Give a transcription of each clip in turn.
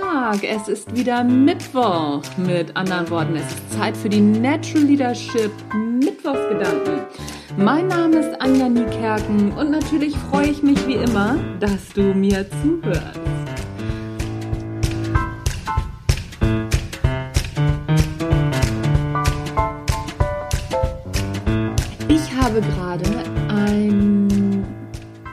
Tag. Es ist wieder Mittwoch. Mit anderen Worten, es ist Zeit für die Natural Leadership Mittwochsgedanken. Mein Name ist Anja Niekerken und natürlich freue ich mich wie immer, dass du mir zuhörst. Ich habe gerade ein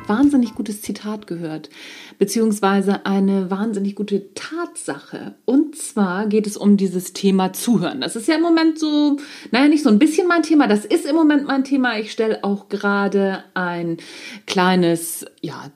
wahnsinnig gutes Zitat gehört beziehungsweise eine wahnsinnig gute Tatsache. Und zwar geht es um dieses Thema Zuhören. Das ist ja im Moment so, naja, nicht so ein bisschen mein Thema, das ist im Moment mein Thema. Ich stelle auch gerade ein kleines, ja,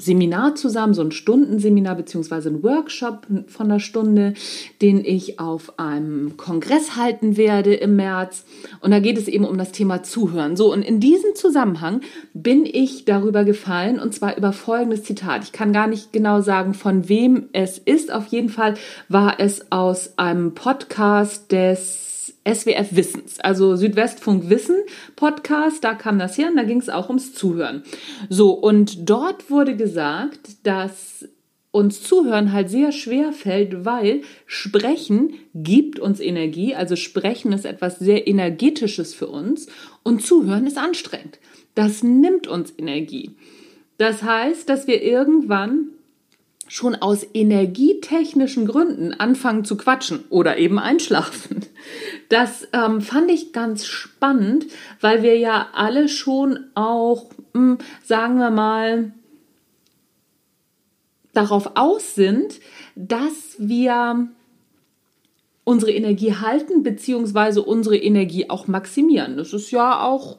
Seminar zusammen, so ein Stundenseminar beziehungsweise ein Workshop von einer Stunde, den ich auf einem Kongress halten werde im März. Und da geht es eben um das Thema Zuhören. So, und in diesem Zusammenhang bin ich darüber gefallen und zwar über folgendes Zitat. Ich kann gar nicht genau sagen, von wem es ist. Auf jeden Fall war es aus einem Podcast des SWF Wissens, also Südwestfunk Wissen Podcast, da kam das her und da ging es auch ums Zuhören. So, und dort wurde gesagt, dass uns Zuhören halt sehr schwer fällt, weil Sprechen gibt uns Energie, also Sprechen ist etwas sehr energetisches für uns und Zuhören ist anstrengend. Das nimmt uns Energie. Das heißt, dass wir irgendwann schon aus energietechnischen Gründen anfangen zu quatschen oder eben einschlafen. Das ähm, fand ich ganz spannend, weil wir ja alle schon auch, mh, hm, sagen wir mal, darauf aus sind, dass wir unsere Energie halten beziehungsweise unsere Energie auch maximieren. Das ist ja auch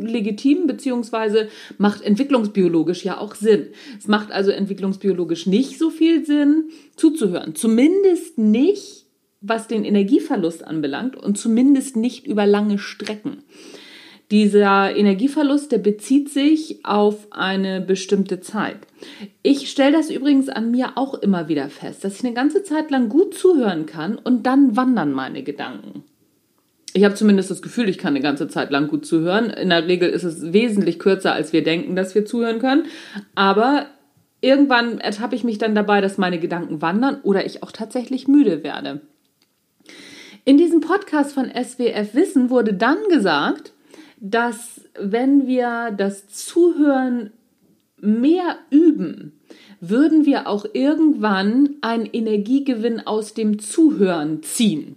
legitim beziehungsweise macht entwicklungsbiologisch ja auch Sinn. Es macht also entwicklungsbiologisch nicht so viel Sinn zuzuhören. Zumindest nicht, was den Energieverlust anbelangt und zumindest nicht über lange Strecken. Dieser Energieverlust, der bezieht sich auf eine bestimmte Zeit. Ich stelle das übrigens an mir auch immer wieder fest, dass ich eine ganze Zeit lang gut zuhören kann und dann wandern meine Gedanken. Ich habe zumindest das Gefühl, ich kann eine ganze Zeit lang gut zuhören. In der Regel ist es wesentlich kürzer, als wir denken, dass wir zuhören können. Aber irgendwann ertappe ich mich dann dabei, dass meine Gedanken wandern oder ich auch tatsächlich müde werde. In diesem Podcast von SWF Wissen wurde dann gesagt, dass wenn wir das Zuhören mehr üben, würden wir auch irgendwann einen Energiegewinn aus dem Zuhören ziehen.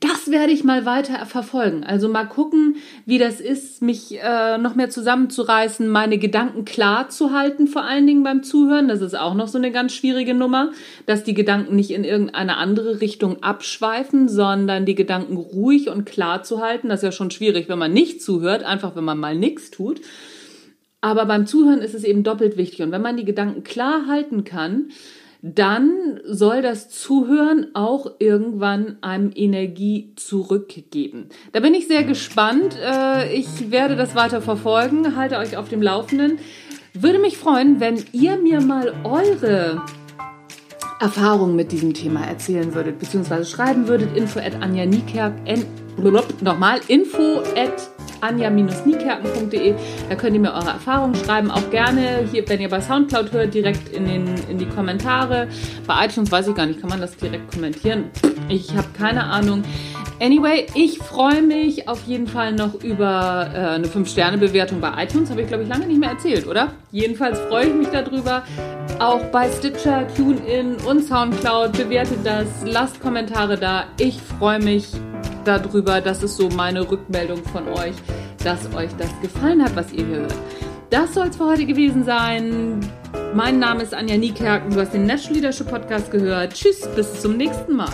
Das werde ich mal weiter verfolgen. Also mal gucken, wie das ist, mich äh, noch mehr zusammenzureißen, meine Gedanken klar zu halten, vor allen Dingen beim Zuhören. Das ist auch noch so eine ganz schwierige Nummer, dass die Gedanken nicht in irgendeine andere Richtung abschweifen, sondern die Gedanken ruhig und klar zu halten. Das ist ja schon schwierig, wenn man nicht zuhört, einfach wenn man mal nichts tut. Aber beim Zuhören ist es eben doppelt wichtig. Und wenn man die Gedanken klar halten kann, dann soll das Zuhören auch irgendwann einem Energie zurückgeben. Da bin ich sehr gespannt. Äh, ich werde das weiter verfolgen, halte euch auf dem Laufenden. Würde mich freuen, wenn ihr mir mal eure Erfahrungen mit diesem Thema erzählen würdet, beziehungsweise schreiben würdet, info at Anja Niekerk, nochmal, info at anja-niekerken.de. Da könnt ihr mir eure Erfahrungen schreiben. Auch gerne hier, wenn ihr bei Soundcloud hört, direkt in, den, in die Kommentare. Bei iTunes weiß ich gar nicht, kann man das direkt kommentieren? Ich habe keine Ahnung. Anyway, ich freue mich auf jeden Fall noch über äh, eine 5-Sterne-Bewertung bei iTunes. Habe ich, glaube ich, lange nicht mehr erzählt, oder? Jedenfalls freue ich mich darüber. Auch bei Stitcher, TuneIn und Soundcloud bewertet das. Lasst Kommentare da. Ich freue mich darüber. Das ist so meine Rückmeldung von euch, dass euch das gefallen hat, was ihr hört. Das soll es für heute gewesen sein. Mein Name ist Anja Niekerken. Du hast den National Leadership Podcast gehört. Tschüss, bis zum nächsten Mal.